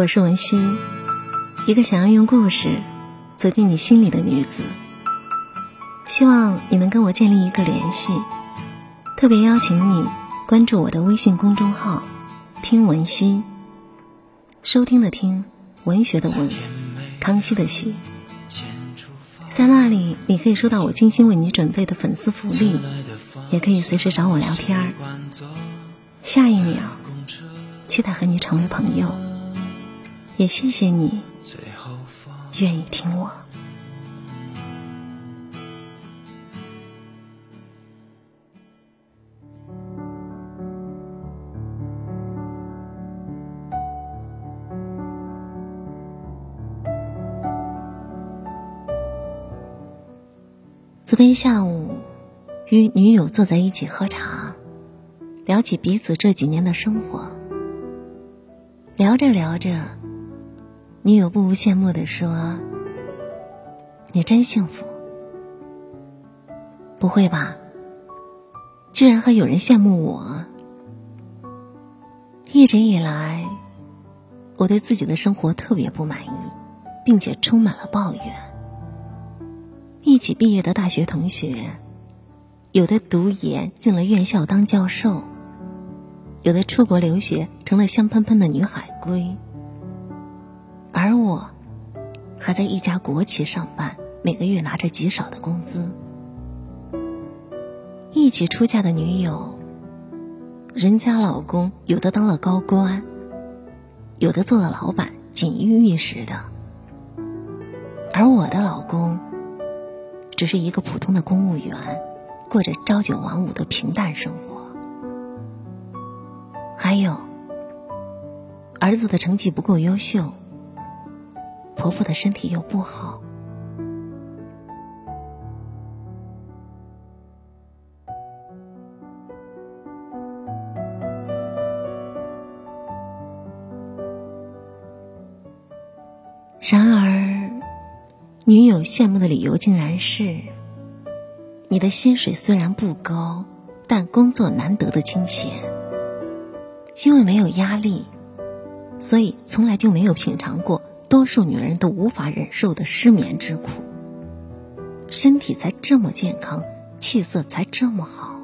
我是文熙，一个想要用故事走进你心里的女子。希望你能跟我建立一个联系，特别邀请你关注我的微信公众号“听文熙”，收听的听，文学的文，康熙的熙。在那里，你可以收到我精心为你准备的粉丝福利，也可以随时找我聊天儿。下一秒，期待和你成为朋友。也谢谢你愿意听我。昨天下午，与女友坐在一起喝茶，聊起彼此这几年的生活。聊着聊着，女友不无羡慕的说：“你真幸福。”不会吧？居然还有人羡慕我？一直以来，我对自己的生活特别不满意，并且充满了抱怨。一起毕业的大学同学，有的读研进了院校当教授，有的出国留学成了香喷喷的女海归，而我还在一家国企上班，每个月拿着极少的工资。一起出嫁的女友，人家老公有的当了高官，有的做了老板，锦衣玉食的，而我的老公。只是一个普通的公务员，过着朝九晚五的平淡生活。还有，儿子的成绩不够优秀，婆婆的身体又不好。然而。女友羡慕的理由竟然是：你的薪水虽然不高，但工作难得的清闲。因为没有压力，所以从来就没有品尝过多数女人都无法忍受的失眠之苦。身体才这么健康，气色才这么好。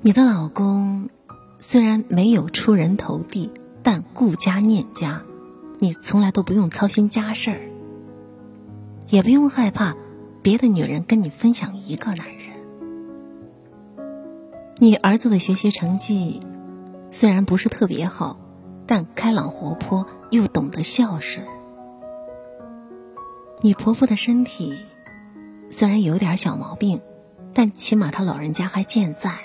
你的老公虽然没有出人头地，但顾家念家。你从来都不用操心家事儿，也不用害怕别的女人跟你分享一个男人。你儿子的学习成绩虽然不是特别好，但开朗活泼又懂得孝顺。你婆婆的身体虽然有点小毛病，但起码她老人家还健在，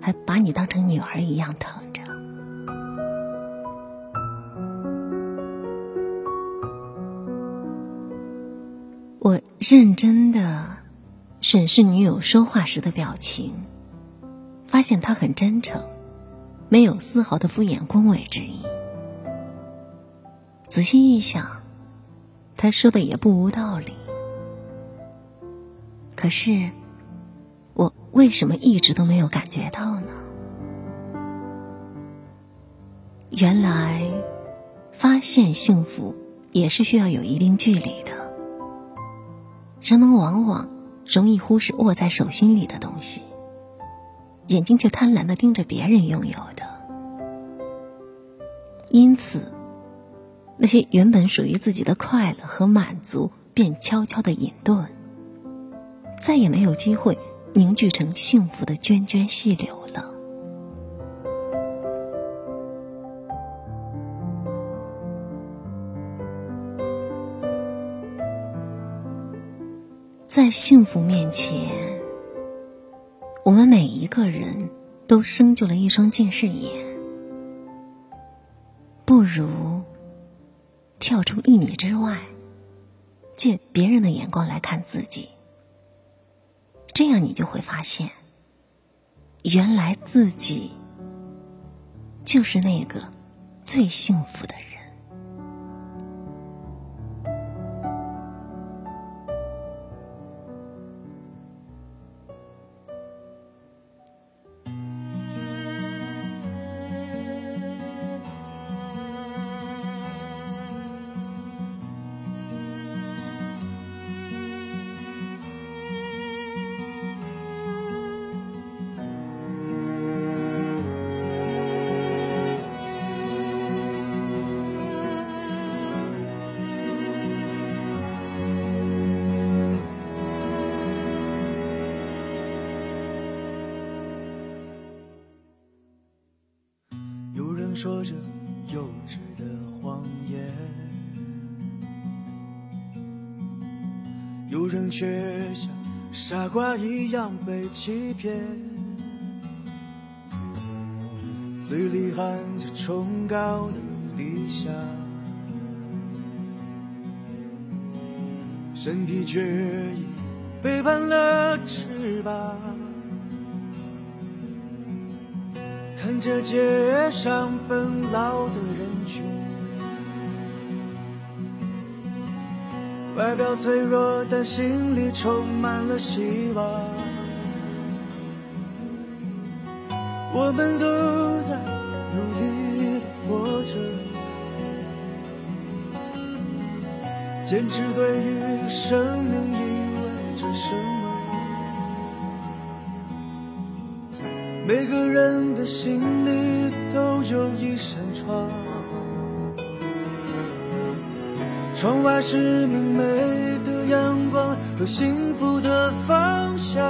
还把你当成女儿一样疼着。我认真的审视女友说话时的表情，发现她很真诚，没有丝毫的敷衍恭维之意。仔细一想，他说的也不无道理。可是，我为什么一直都没有感觉到呢？原来，发现幸福也是需要有一定距离的。人们往往容易忽视握在手心里的东西，眼睛却贪婪的盯着别人拥有的，因此，那些原本属于自己的快乐和满足便悄悄的隐遁，再也没有机会凝聚成幸福的涓涓细流了。在幸福面前，我们每一个人都生就了一双近视眼。如跳出一米之外，借别人的眼光来看自己，这样你就会发现，原来自己就是那个最幸福的人。说着幼稚的谎言，有人却像傻瓜一样被欺骗，嘴里喊着崇高的理想，身体却已背叛了翅膀。看着街上奔劳的人群，外表脆弱，但心里充满了希望。我们都在努力的活着，坚持对于生命意味着什么？每个人的心里都有一扇窗，窗外是明媚的阳光和幸福的方向。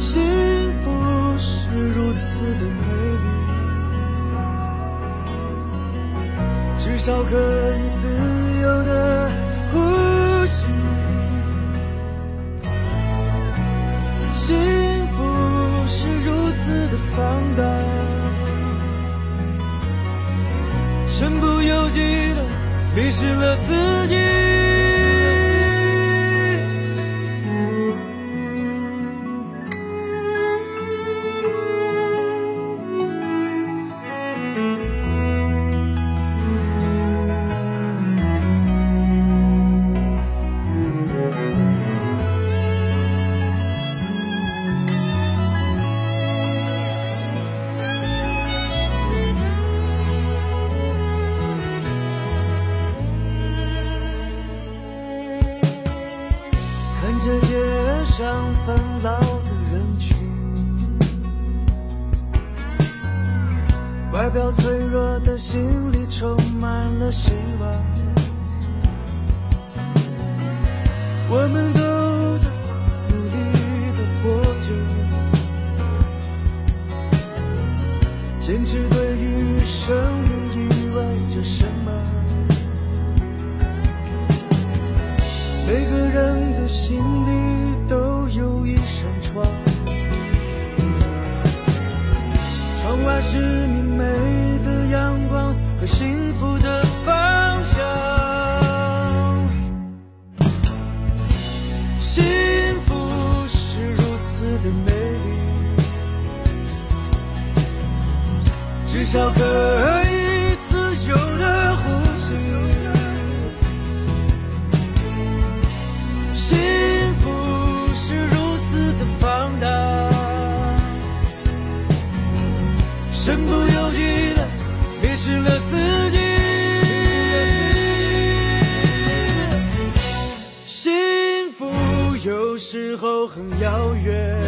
幸福是如此的美丽，至少可以自由的呼吸。放大，身不由己的迷失了自己。表脆弱，的心里充满了希至少可以自由的呼吸。幸福是如此的放大身不由己的迷失了自己，幸福有时候很遥远，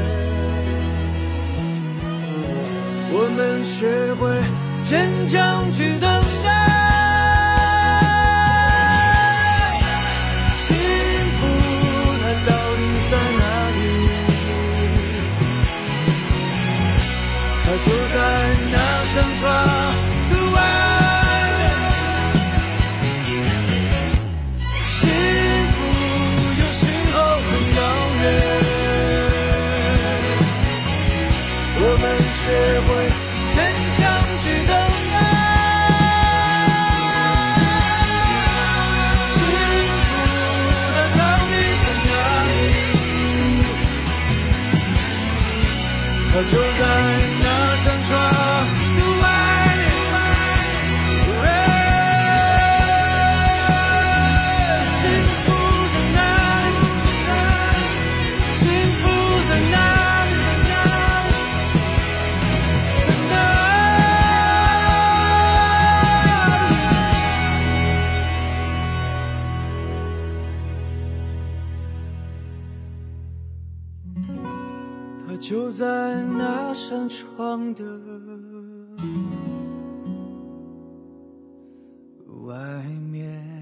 我们学会将去的他就在那扇。窗的外面。